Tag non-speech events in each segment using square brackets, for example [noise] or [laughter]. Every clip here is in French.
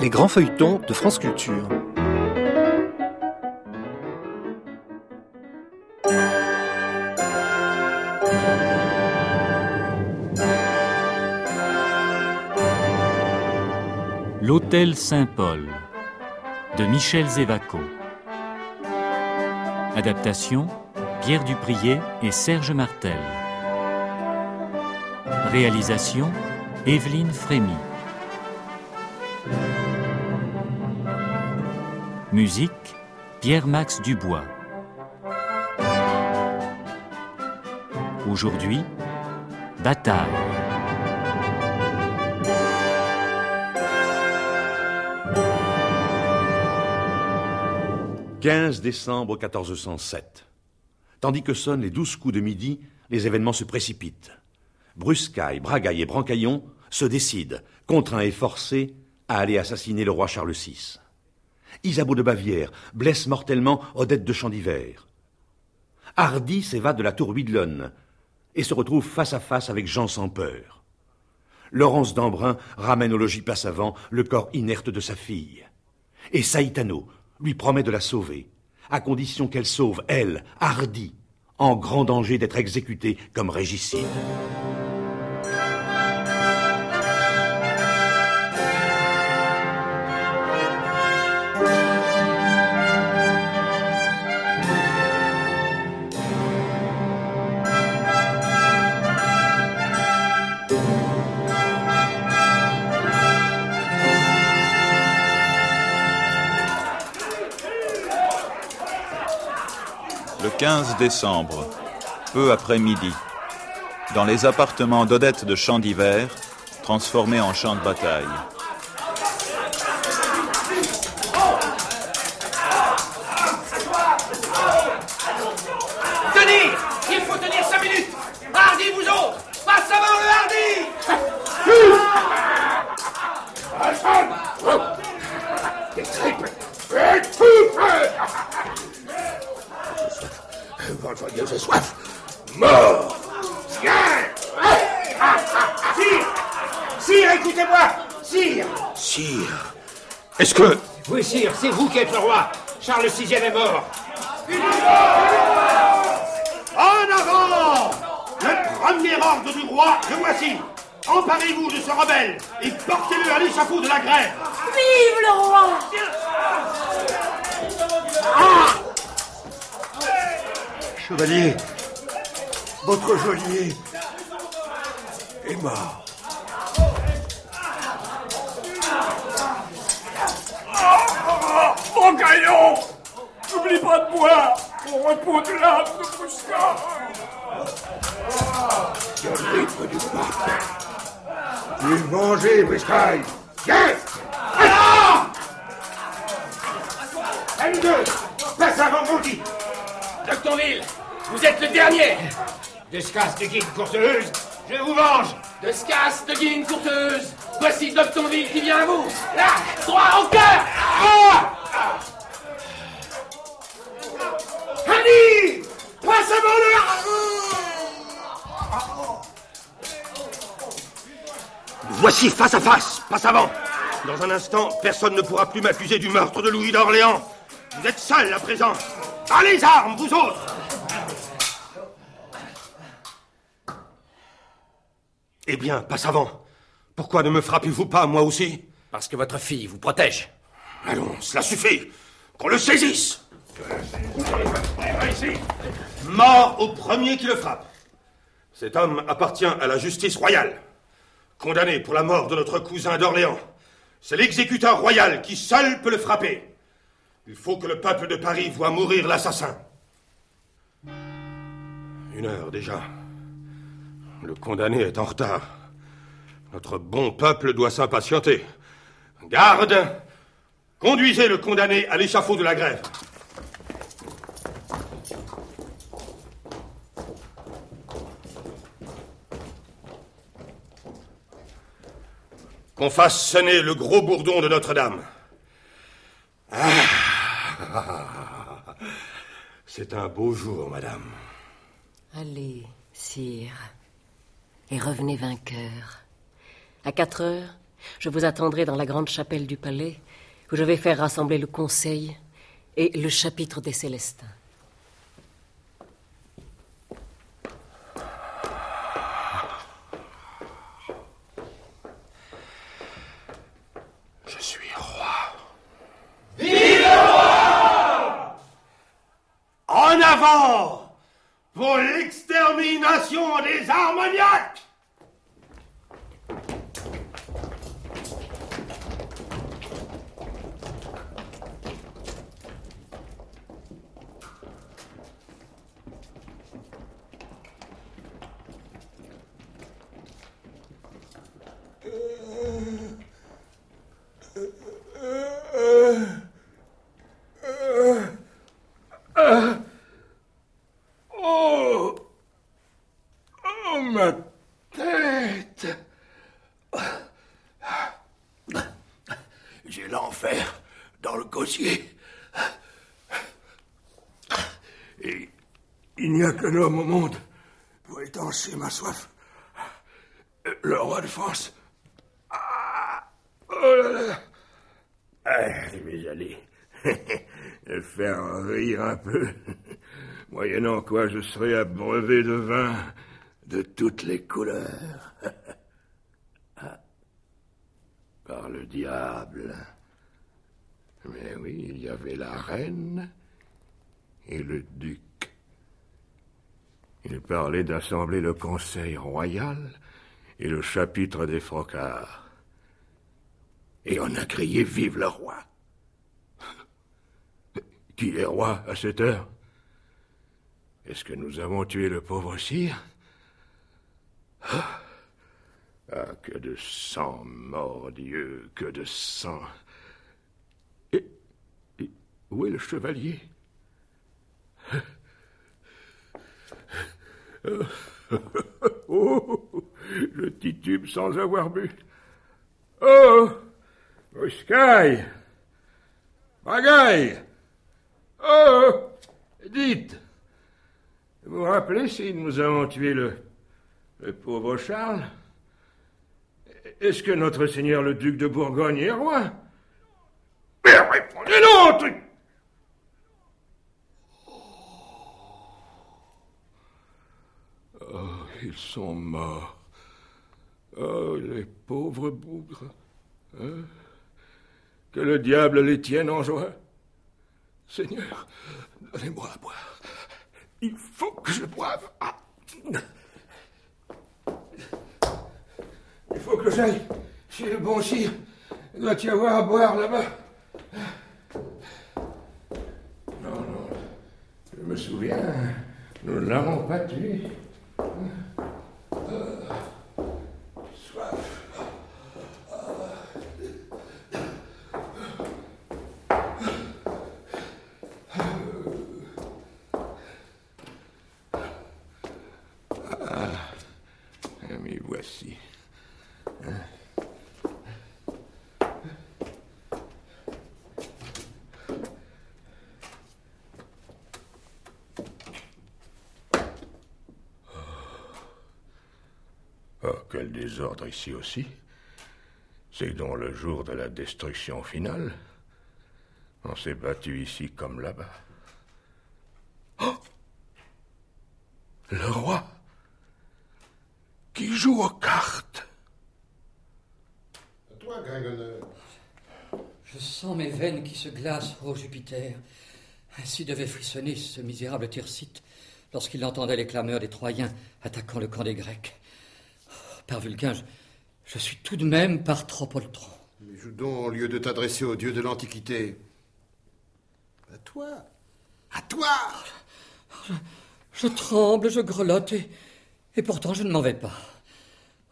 Les grands feuilletons de France Culture. L'Hôtel Saint-Paul de Michel Zévaco. Adaptation Pierre Duprier et Serge Martel. Réalisation Evelyne Frémy. Musique Pierre-Max Dubois. Aujourd'hui, Bataille. 15 décembre 1407. Tandis que sonnent les douze coups de midi, les événements se précipitent. Bruscaille, Bragaille et Brancaillon se décident, contraints et forcés, à aller assassiner le roi Charles VI. Isabeau de Bavière blesse mortellement Odette de Chandivert. Hardy s'évade de la tour Widlon et se retrouve face à face avec Jean sans peur. Laurence d'Embrun ramène au logis Passavant le corps inerte de sa fille. Et Saïtano lui promet de la sauver, à condition qu'elle sauve, elle, Hardy, en grand danger d'être exécutée comme régicide. Le 15 décembre, peu après midi, dans les appartements d'Odette de Champ d'Hiver, transformés en champ de bataille. Sire, c'est vous qui êtes le roi. Charles VI est mort. En avant Le premier ordre du roi, le voici. Emparez-vous de ce rebelle et portez-le à l'échafaud de la grève. Vive le roi! Chevalier, votre geôlier est mort. Mon gaillon N'oublie pas de boire. Au repos de l'âme de Brusca Le rythme du pape. Tu es vengé, Briscaille. Viens M2 Passe avant Mondi Doctonville, vous êtes le dernier. Descasse de guine courteuse, je vous venge. Descasse de guine courteuse Voici Doctonville qui vient à vous. Là Droit au cœur. Ah Annie Passe avant le Voici face à face, passe avant. Dans un instant, personne ne pourra plus m'accuser du meurtre de Louis d'Orléans. Vous êtes seuls à présent. À les armes, vous autres Eh bien, passe avant. Pourquoi ne me frappez-vous pas, moi aussi? Parce que votre fille vous protège. Allons, cela suffit. Qu'on le saisisse. Mort au premier qui le frappe. Cet homme appartient à la justice royale. Condamné pour la mort de notre cousin d'Orléans. C'est l'exécuteur royal qui seul peut le frapper. Il faut que le peuple de Paris voie mourir l'assassin. Une heure déjà. Le condamné est en retard. Notre bon peuple doit s'impatienter. Garde Conduisez le condamné à l'échafaud de la grève. Qu'on fasse sonner le gros bourdon de Notre-Dame. Ah. C'est un beau jour, madame. Allez, sire, et revenez vainqueur. À quatre heures, Je vous attendrai dans la grande chapelle du palais, où je vais faire rassembler le conseil et le chapitre des Célestins. Je suis roi. Vive le roi En avant pour l'extermination des Armagnacs Oh Oh, ma tête J'ai l'enfer dans le gosier. Et il n'y a qu'un homme au monde pour étancher ma soif. Le roi de France. Ah oh là là ah, Je vais y aller. Le faire [laughs] Moyennant quoi je serai abreuvé de vin de toutes les couleurs. [laughs] Ah. Par le diable. Mais oui, il y avait la reine et le duc. Il parlait d'assembler le conseil royal et le chapitre des frocards. Et on a crié Vive le roi. Qui est roi à cette heure. Est-ce que nous avons tué le pauvre sire? Ah, Ah, que de sang, mordieu, que de sang. Et, où est le chevalier? [laughs] Oh, je titube sans avoir bu. Oh, Bruscaille, Bagaille, oh, dites, vous vous rappelez si nous avons tué le, le pauvre Charles? Est-ce que notre seigneur le duc de Bourgogne est roi? Mais répondez non, truc Oh, ils sont morts. Oh, les pauvres bougres. Hein? Que le diable les tienne en joie. Seigneur, donnez-moi à boire. Il faut que je boive. Ah. Il faut que j'aille chez le bon sire. Il doit y avoir à boire là-bas. Non, non. Je me souviens, nous ne l'avons pas tué. Soif. Ah, m'y voici. Oh, quel désordre ici aussi. C'est donc le jour de la destruction finale. On s'est battu ici comme là-bas. Oh Le roi qui joue aux cartes. À toi, Gringonneur. Je sens mes veines qui se glacent, ô Jupiter. Ainsi devait frissonner ce misérable Tircite lorsqu'il entendait les clameurs des Troyens attaquant le camp des Grecs. Oh, Par Vulcain, je, je suis tout de même par trop poltron. Mais joue donc au lieu de t'adresser aux dieux de l'Antiquité. À toi. À toi Je tremble, je grelotte, et, et pourtant je ne m'en vais pas.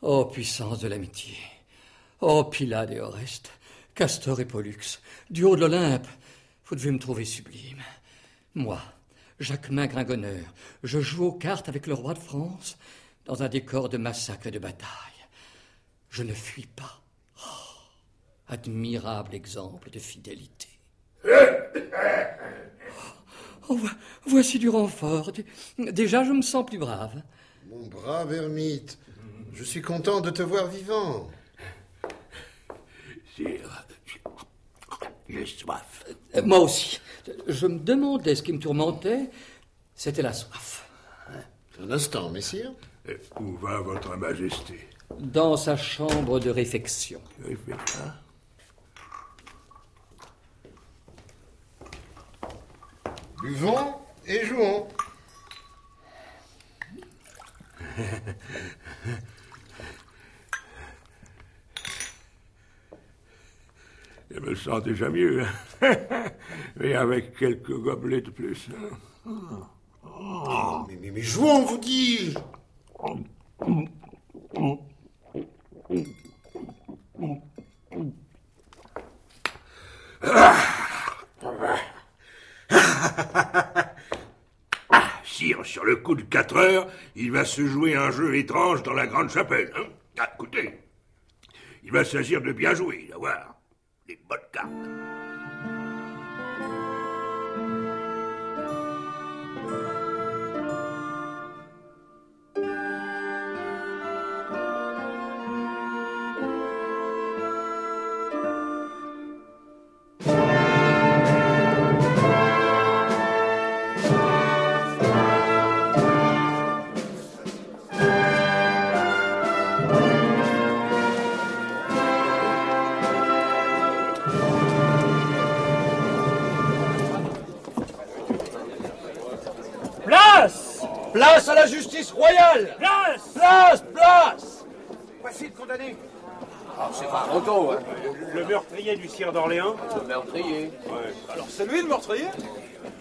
Ô puissance de l'amitié, ô Pylade et Oreste, Castor et Pollux, duo de l'Olympe, vous devez me trouver sublime. Moi, Jacquemin Gringonneur, je joue aux cartes avec le roi de France dans un décor de massacre et de bataille. Je ne fuis pas. Oh, admirable exemple de fidélité. [laughs] Oh, vo- voici du renfort. Dé- Déjà, je me sens plus brave. Mon brave ermite, je suis content de te voir vivant. Sire, j'ai soif. Moi aussi. Je me demandais ce qui me tourmentait. C'était la soif. Un instant, messire. Et Où va votre majesté Dans sa chambre de réfection. Ça. Buvons et jouons. [laughs] Je me sens déjà mieux. hein. [laughs] Mais avec quelques gobelets de plus. hein. Oh, mais, mais, mais jouons, vous dis-je. Sire, sur le coup de 4 heures, il va se jouer un jeu étrange dans la grande chapelle. hein. Ah, écoutez, il va s'agir de bien jouer, d'avoir les bonnes cartes. Justice royale Place Place Place Voici le condamné. Ah, c'est pas Roto, hein Le meurtrier du sire d'Orléans. Le meurtrier. Alors c'est lui le meurtrier?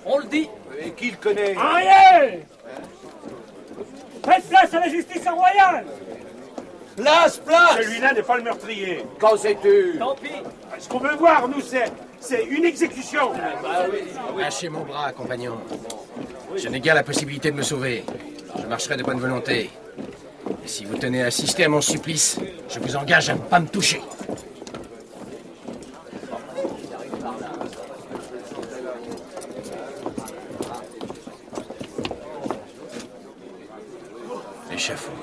On le dit. Et qui le connaît? Ariel Faites place à la justice royale Place Place Celui-là n'est pas le meurtrier. Qu'en sais-tu? Tant pis. Ce qu'on veut voir, nous, c'est, c'est une exécution. Lâchez mon bras, compagnon. Je n'ai guère la possibilité de me sauver. Je marcherai de bonne volonté. Et si vous tenez à assister à mon supplice, je vous engage à ne pas me toucher. L'échafaud.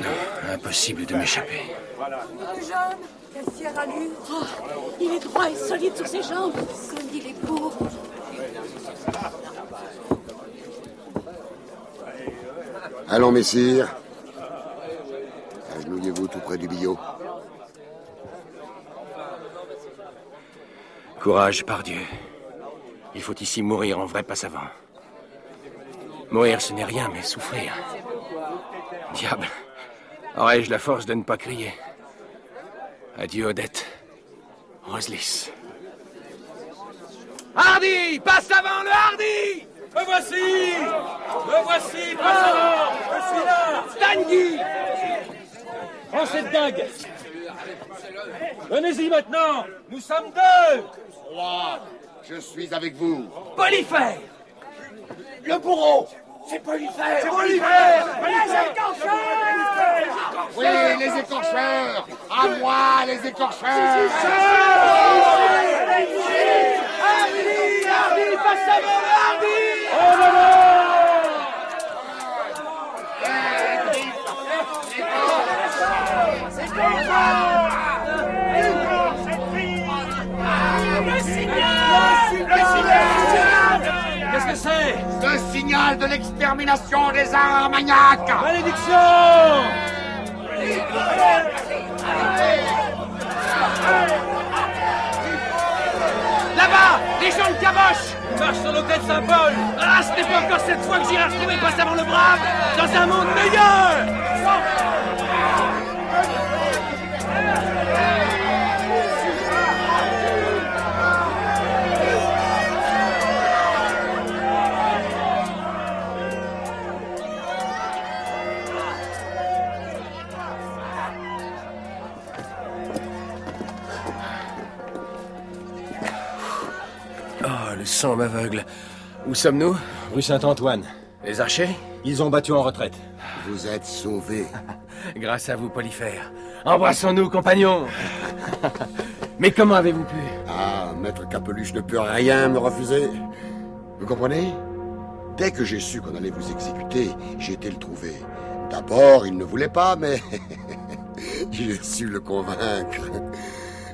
Non, impossible de m'échapper. Le jeune, quelle fière allure. Oh, il est droit et solide sur ses jambes, comme il est beau. Allons, messire. Agenouillez-vous tout près du billot. Courage, par Dieu. Il faut ici mourir en vrai passavant. Mourir, ce n'est rien, mais souffrir. Diable, aurais-je la force de ne pas crier? Adieu, Odette. Roselis. Hardy Passe avant le Hardy Me voici Me voici Je suis là Stanguy Prends cette dague Venez-y maintenant Nous sommes deux Roi, je suis avec vous. Polyphère Le bourreau C'est Polyphère C'est Polyphère Les écorcheurs Oui, les écorcheurs À moi, les écorcheurs le Qu'est-ce que c'est? Le signal de l'extermination des Armagnacs Malédiction! Là-bas Les gens de caboche Marche sur l'hôtel Saint-Paul Ah, ce n'est pas encore cette fois que j'irai retrouver passe avant le brave Dans un monde meilleur sang m'aveugle. Où sommes-nous Rue Saint-Antoine. Les archers Ils ont battu en retraite. Vous êtes sauvés. [laughs] Grâce à vous, Polyphère. Embrassons-nous, compagnons [laughs] Mais comment avez-vous pu Ah, Maître Capeluche ne peut rien me refuser. Vous comprenez Dès que j'ai su qu'on allait vous exécuter, j'ai été le trouver. D'abord, il ne voulait pas, mais [laughs] J'ai su le convaincre.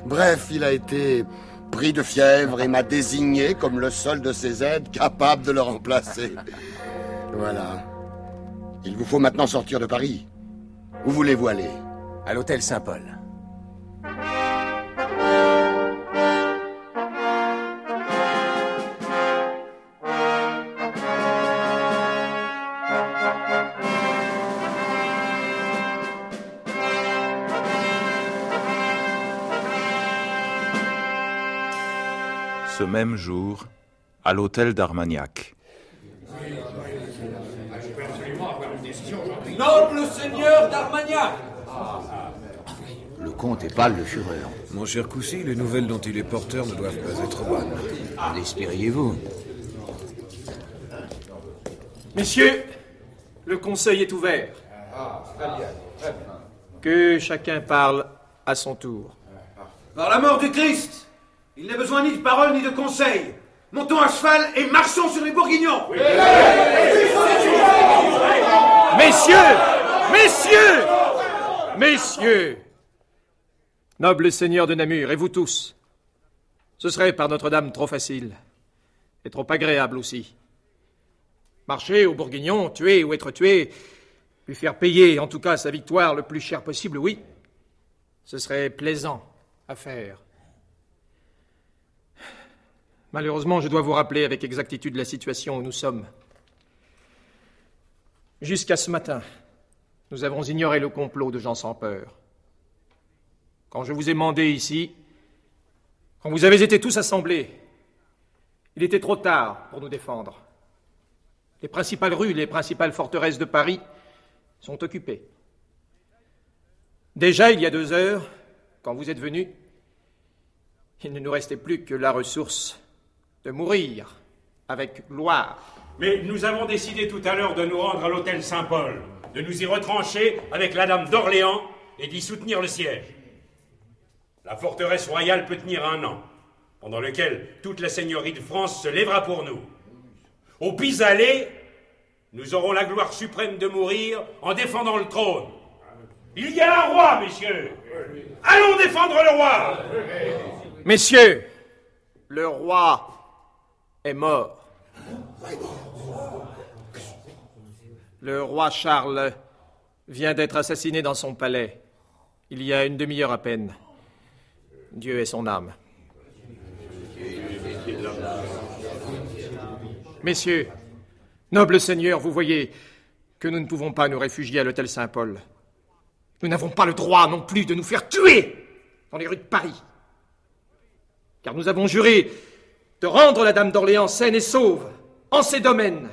Bref, il a été pris de fièvre et m'a désigné comme le seul de ses aides capable de le remplacer. Voilà. Il vous faut maintenant sortir de Paris. Où voulez-vous aller? À l'hôtel Saint-Paul. Ce même jour, à l'hôtel d'Armagnac. Noble seigneur d'Armagnac Le comte est pâle, le fureur. Mon cher Coussy, les nouvelles dont il est porteur ne doivent pas être bonnes. L'espériez-vous Messieurs, le conseil est ouvert. Que chacun parle à son tour. Par la mort du Christ, il n'a besoin ni de parole ni de conseil. Montons à cheval et marchons sur les bourguignons. Messieurs Messieurs Messieurs Noble seigneur de Namur, et vous tous, ce serait par Notre-Dame trop facile, et trop agréable aussi. Marcher au Bourguignon, tuer ou être tué, lui faire payer en tout cas sa victoire le plus cher possible, oui, ce serait plaisant à faire. Malheureusement, je dois vous rappeler avec exactitude la situation où nous sommes. Jusqu'à ce matin, nous avons ignoré le complot de Jean sans peur. Quand je vous ai mandé ici, quand vous avez été tous assemblés, il était trop tard pour nous défendre. Les principales rues, les principales forteresses de Paris sont occupées. Déjà, il y a deux heures, quand vous êtes venus, il ne nous restait plus que la ressource de mourir avec gloire. Mais nous avons décidé tout à l'heure de nous rendre à l'hôtel Saint-Paul, de nous y retrancher avec la dame d'Orléans et d'y soutenir le siège. La forteresse royale peut tenir un an, pendant lequel toute la seigneurie de France se lèvera pour nous. Au pis-aller, nous aurons la gloire suprême de mourir en défendant le trône. Il y a un roi, messieurs. Allons défendre le roi. Messieurs, le roi est mort. Le roi Charles vient d'être assassiné dans son palais, il y a une demi-heure à peine. Dieu est son âme. Messieurs, nobles seigneurs, vous voyez que nous ne pouvons pas nous réfugier à l'hôtel Saint-Paul. Nous n'avons pas le droit non plus de nous faire tuer dans les rues de Paris. Car nous avons juré de rendre la Dame d'Orléans saine et sauve en ses domaines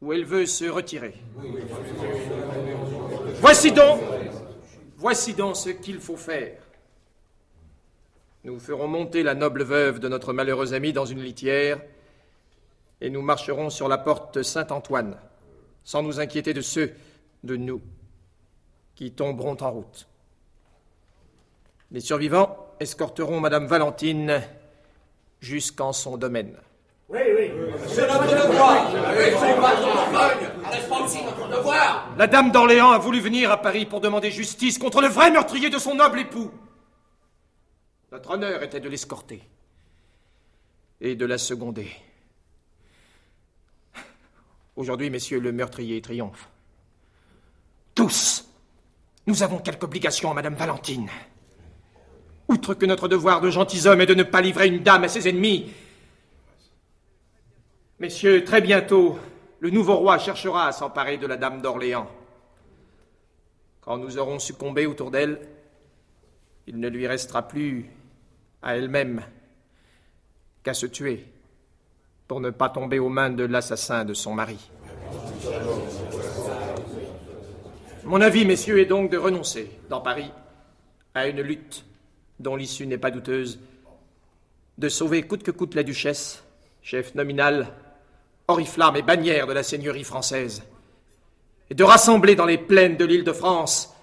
où elle veut se retirer. Voici donc, voici donc ce qu'il faut faire. Nous ferons monter la noble veuve de notre malheureux ami dans une litière et nous marcherons sur la porte Saint-Antoine, sans nous inquiéter de ceux de nous qui tomberont en route. Les survivants escorteront Madame Valentine jusqu'en son domaine. Oui, oui, c'est notre devoir. Aussi notre La dame d'Orléans a voulu venir à Paris pour demander justice contre le vrai meurtrier de son noble époux. Notre honneur était de l'escorter et de la seconder. Aujourd'hui, messieurs, le meurtrier triomphe. Tous, nous avons quelque obligation à Madame Valentine. Outre que notre devoir de gentilshommes est de ne pas livrer une dame à ses ennemis. Messieurs, très bientôt, le nouveau roi cherchera à s'emparer de la dame d'Orléans. Quand nous aurons succombé autour d'elle, il ne lui restera plus à elle-même qu'à se tuer pour ne pas tomber aux mains de l'assassin de son mari. Mon avis, messieurs, est donc de renoncer, dans Paris, à une lutte dont l'issue n'est pas douteuse, de sauver coûte que coûte la duchesse, chef nominal, oriflamme et bannière de la seigneurie française, et de rassembler dans les plaines de l'île de France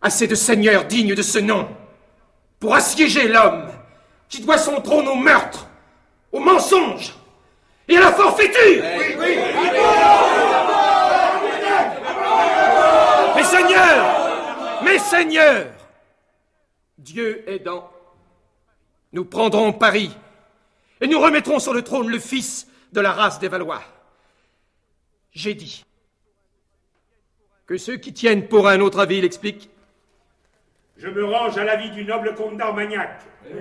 assez de seigneurs dignes de ce nom pour assiéger l'homme qui doit son trône au meurtre, au mensonge et à la forfaiture. Mes seigneurs, Mes seigneurs, Dieu aidant, nous prendrons Paris et nous remettrons sur le trône le fils de la race des Valois. J'ai dit que ceux qui tiennent pour un autre avis l'expliquent. Je me range à l'avis du noble comte d'Armagnac. Et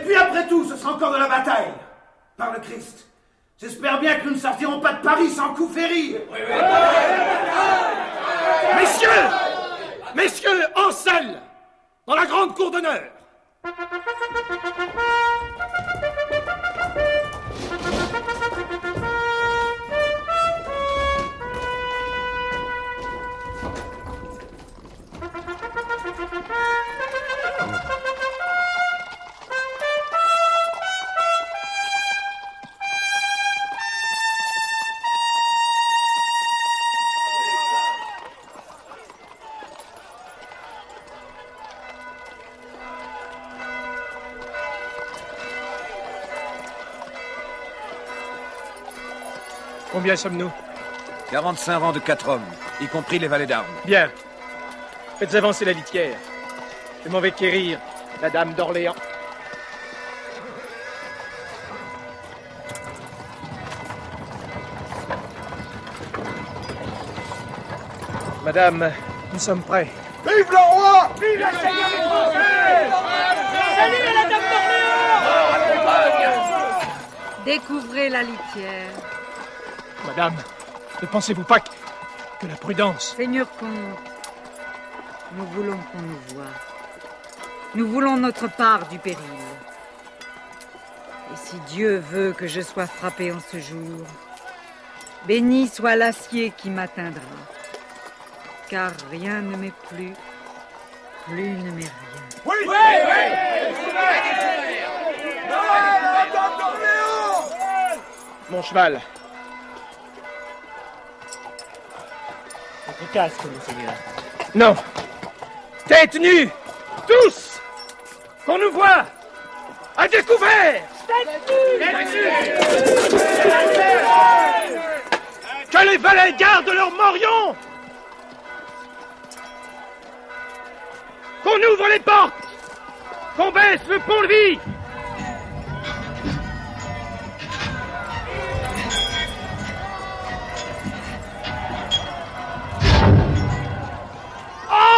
puis, après tout, ce sera encore de la bataille. Par le Christ. J'espère bien que nous ne sortirons pas de Paris sans coup féri. Messieurs Messieurs, en selle Dans la grande cour d'honneur Combien sommes-nous 45 rangs de 4 hommes, y compris les valets d'armes. Bien. Faites avancer la litière. Je m'en vais quérir la dame d'Orléans. Madame, nous sommes prêts. Vive le roi Vive la Seigneur des Français Salut la dame d'Orléans Découvrez la litière. Madame, ne pensez-vous pas que, que la prudence... Seigneur comte, nous voulons qu'on nous voie. Nous voulons notre part du péril. Et si Dieu veut que je sois frappé en ce jour, béni soit l'acier qui m'atteindra. Car rien ne m'est plus, plus ne m'est rien. Oui, oui, Mon cheval. Non. Tête nue. Tous. Qu'on nous voit. À découvert. Que les valets gardent leur morion. Qu'on ouvre les portes. Qu'on baisse le pont-levis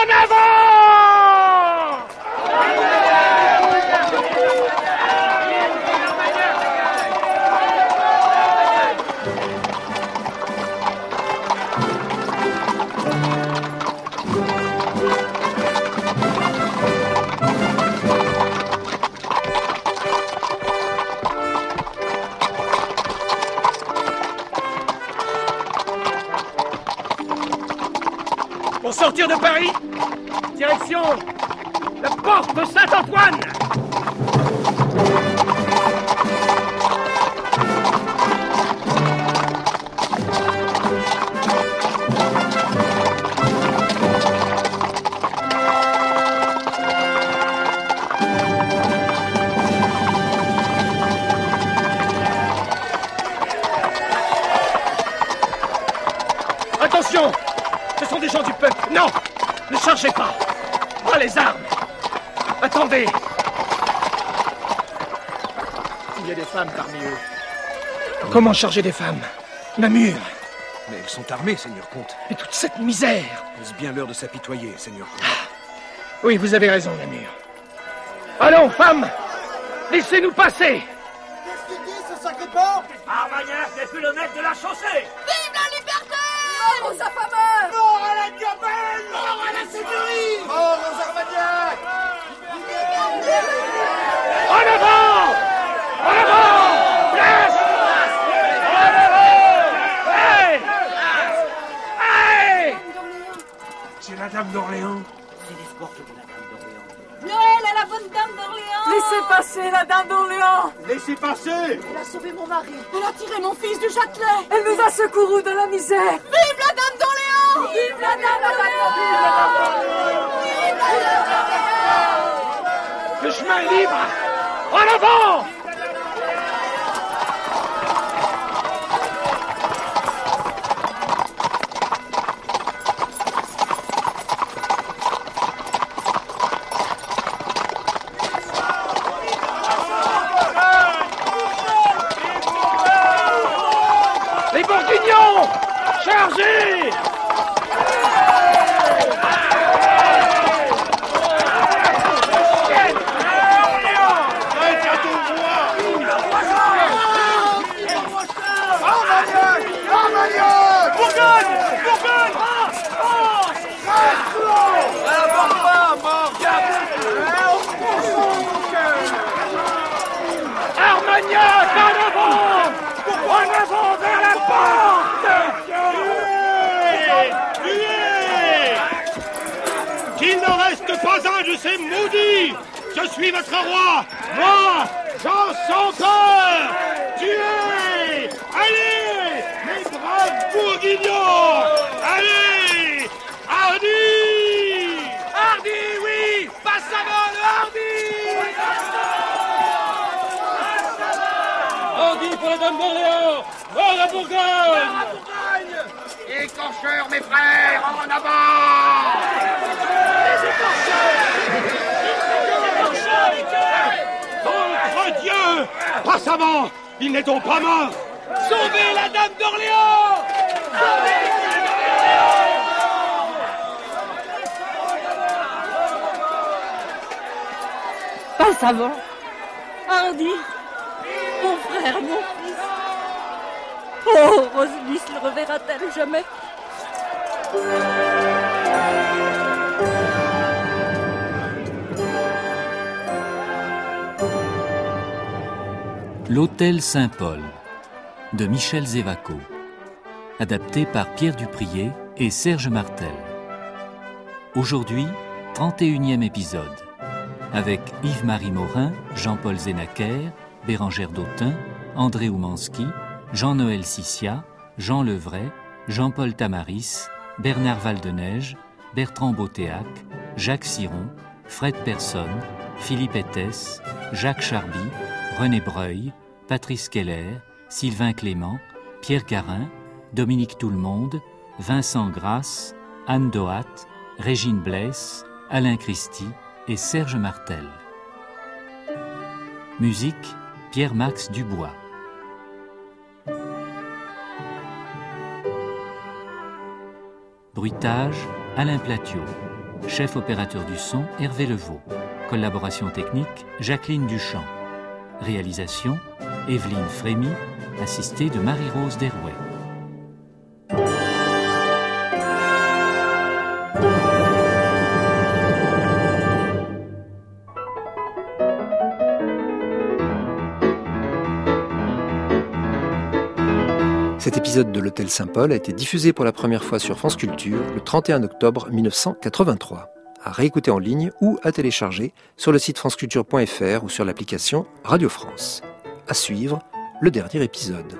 En Il y a des femmes parmi eux. Comment charger des femmes? Namur Mais elles sont armées, Seigneur Comte. Et toute cette misère. Est-ce bien l'heure de s'apitoyer, Seigneur Comte? Oui, vous avez raison, Namur. Allons, femmes! Laissez-nous passer! Qu'est-ce qu'il dit, ce sacré porc? Armagnac n'est plus le maître de la chaussée! Vive la liberté! Mort aux affameurs! Mort à la gabelle Mort à la Mort aux Armagnac En avant En avant Place En avant Hey Hey C'est la dame d'Orléans. C'est l'escorte de la dame d'Orléans. Noël à la bonne dame d'Orléans. Laissez passer la dame d'Orléans. Laissez passer. Elle a sauvé mon mari. Elle a tiré mon fils du Châtelet. Elle nous a secourus de la misère. Vive la dame d'Orléans. Vive la dame d'Orléans. Vive la dame d'Orléans. Le chemin est libre. En avant Bourguignon Chargez Armagnac, en avant En avant vers la porte Tuez Qu'il ne reste pas un de ces maudits. Je suis votre roi. Moi, Jean sans peur. Tuez Allez Mes braves bourguignons. Allez Hardy. Hardy, oui. Passe avant le Hardy. Hardy pour la dame d'Orléans. Mort la Bourgogne. Écorcheurs, mes frères, en avant Contre Dieu Passe avant Il n'est donc pas mort Sauvez la dame d'Orléans Passe avant. Hardy, mon frère, mon fils. Oh, Roselysse le reverra-t-elle jamais? L'Hôtel Saint-Paul de Michel Zévaco. Adapté par Pierre Duprier et Serge Martel. Aujourd'hui, 31e épisode. Avec Yves-Marie Morin, Jean-Paul Zénaquer, Bérangère Dautin, André Oumanski, Jean-Noël Sissia, Jean Levray, Jean-Paul Tamaris, Bernard Valdeneige, Bertrand Beautéac, Jacques Siron, Fred Personne, Philippe Ettès, Jacques Charby, René Breuil, Patrice Keller, Sylvain Clément, Pierre Garin, Dominique Tout-le-Monde, Vincent Grasse, Anne Dohat, Régine Blesse, Alain Christie et Serge Martel. Musique Pierre-Max Dubois. Bruitage Alain Platiot. Chef opérateur du son Hervé Levaux. Collaboration technique Jacqueline Duchamp. Réalisation Evelyne Frémy, assistée de Marie-Rose Derouet. Cet épisode de l'Hôtel Saint-Paul a été diffusé pour la première fois sur France Culture le 31 octobre 1983. À réécouter en ligne ou à télécharger sur le site franceculture.fr ou sur l'application Radio France. À suivre, le dernier épisode.